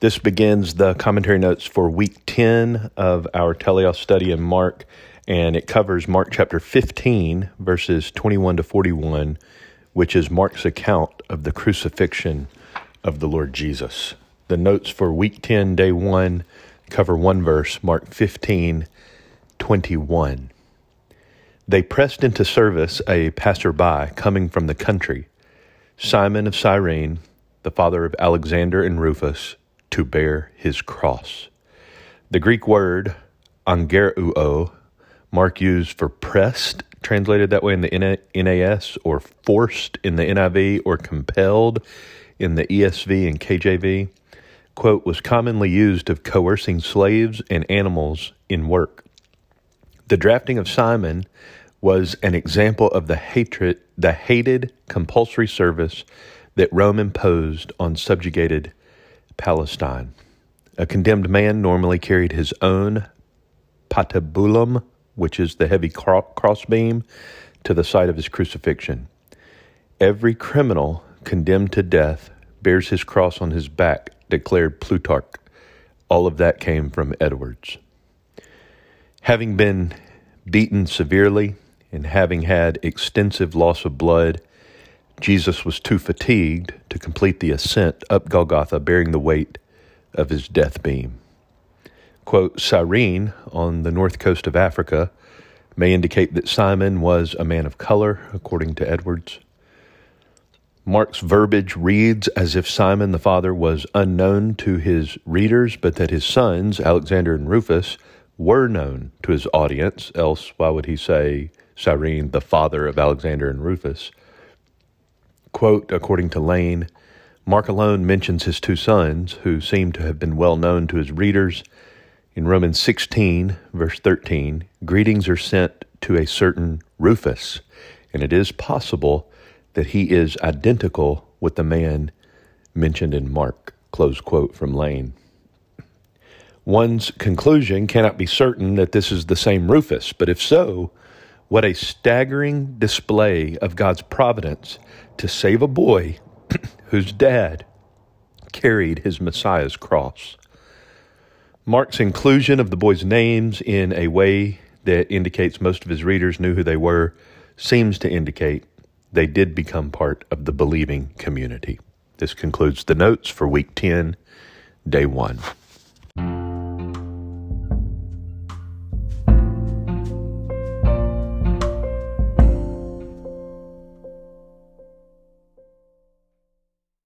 This begins the commentary notes for week 10 of our teleos study in Mark, and it covers Mark chapter 15, verses 21 to 41, which is Mark's account of the crucifixion of the Lord Jesus. The notes for week 10, day 1, cover one verse, Mark 15, 21. They pressed into service a passerby coming from the country, Simon of Cyrene, the father of Alexander and Rufus to bear his cross. The Greek word angareuo, Mark used for pressed, translated that way in the NAS, or forced in the NIV, or compelled in the ESV and KJV, quote, was commonly used of coercing slaves and animals in work. The drafting of Simon was an example of the hatred, the hated compulsory service that Rome imposed on subjugated Palestine. A condemned man normally carried his own patibulum, which is the heavy crossbeam, to the site of his crucifixion. Every criminal condemned to death bears his cross on his back, declared Plutarch. All of that came from Edwards. Having been beaten severely and having had extensive loss of blood, Jesus was too fatigued to complete the ascent up Golgotha bearing the weight of his death beam. Quote, Cyrene, on the north coast of Africa, may indicate that Simon was a man of color, according to Edwards. Mark's verbiage reads as if Simon the father was unknown to his readers, but that his sons, Alexander and Rufus, were known to his audience, else why would he say Cyrene, the father of Alexander and Rufus? Quote, according to Lane, Mark alone mentions his two sons, who seem to have been well known to his readers. In Romans 16, verse 13, greetings are sent to a certain Rufus, and it is possible that he is identical with the man mentioned in Mark. Close quote from Lane. One's conclusion cannot be certain that this is the same Rufus, but if so, what a staggering display of God's providence to save a boy whose dad carried his Messiah's cross. Mark's inclusion of the boys' names in a way that indicates most of his readers knew who they were seems to indicate they did become part of the believing community. This concludes the notes for week 10, day 1.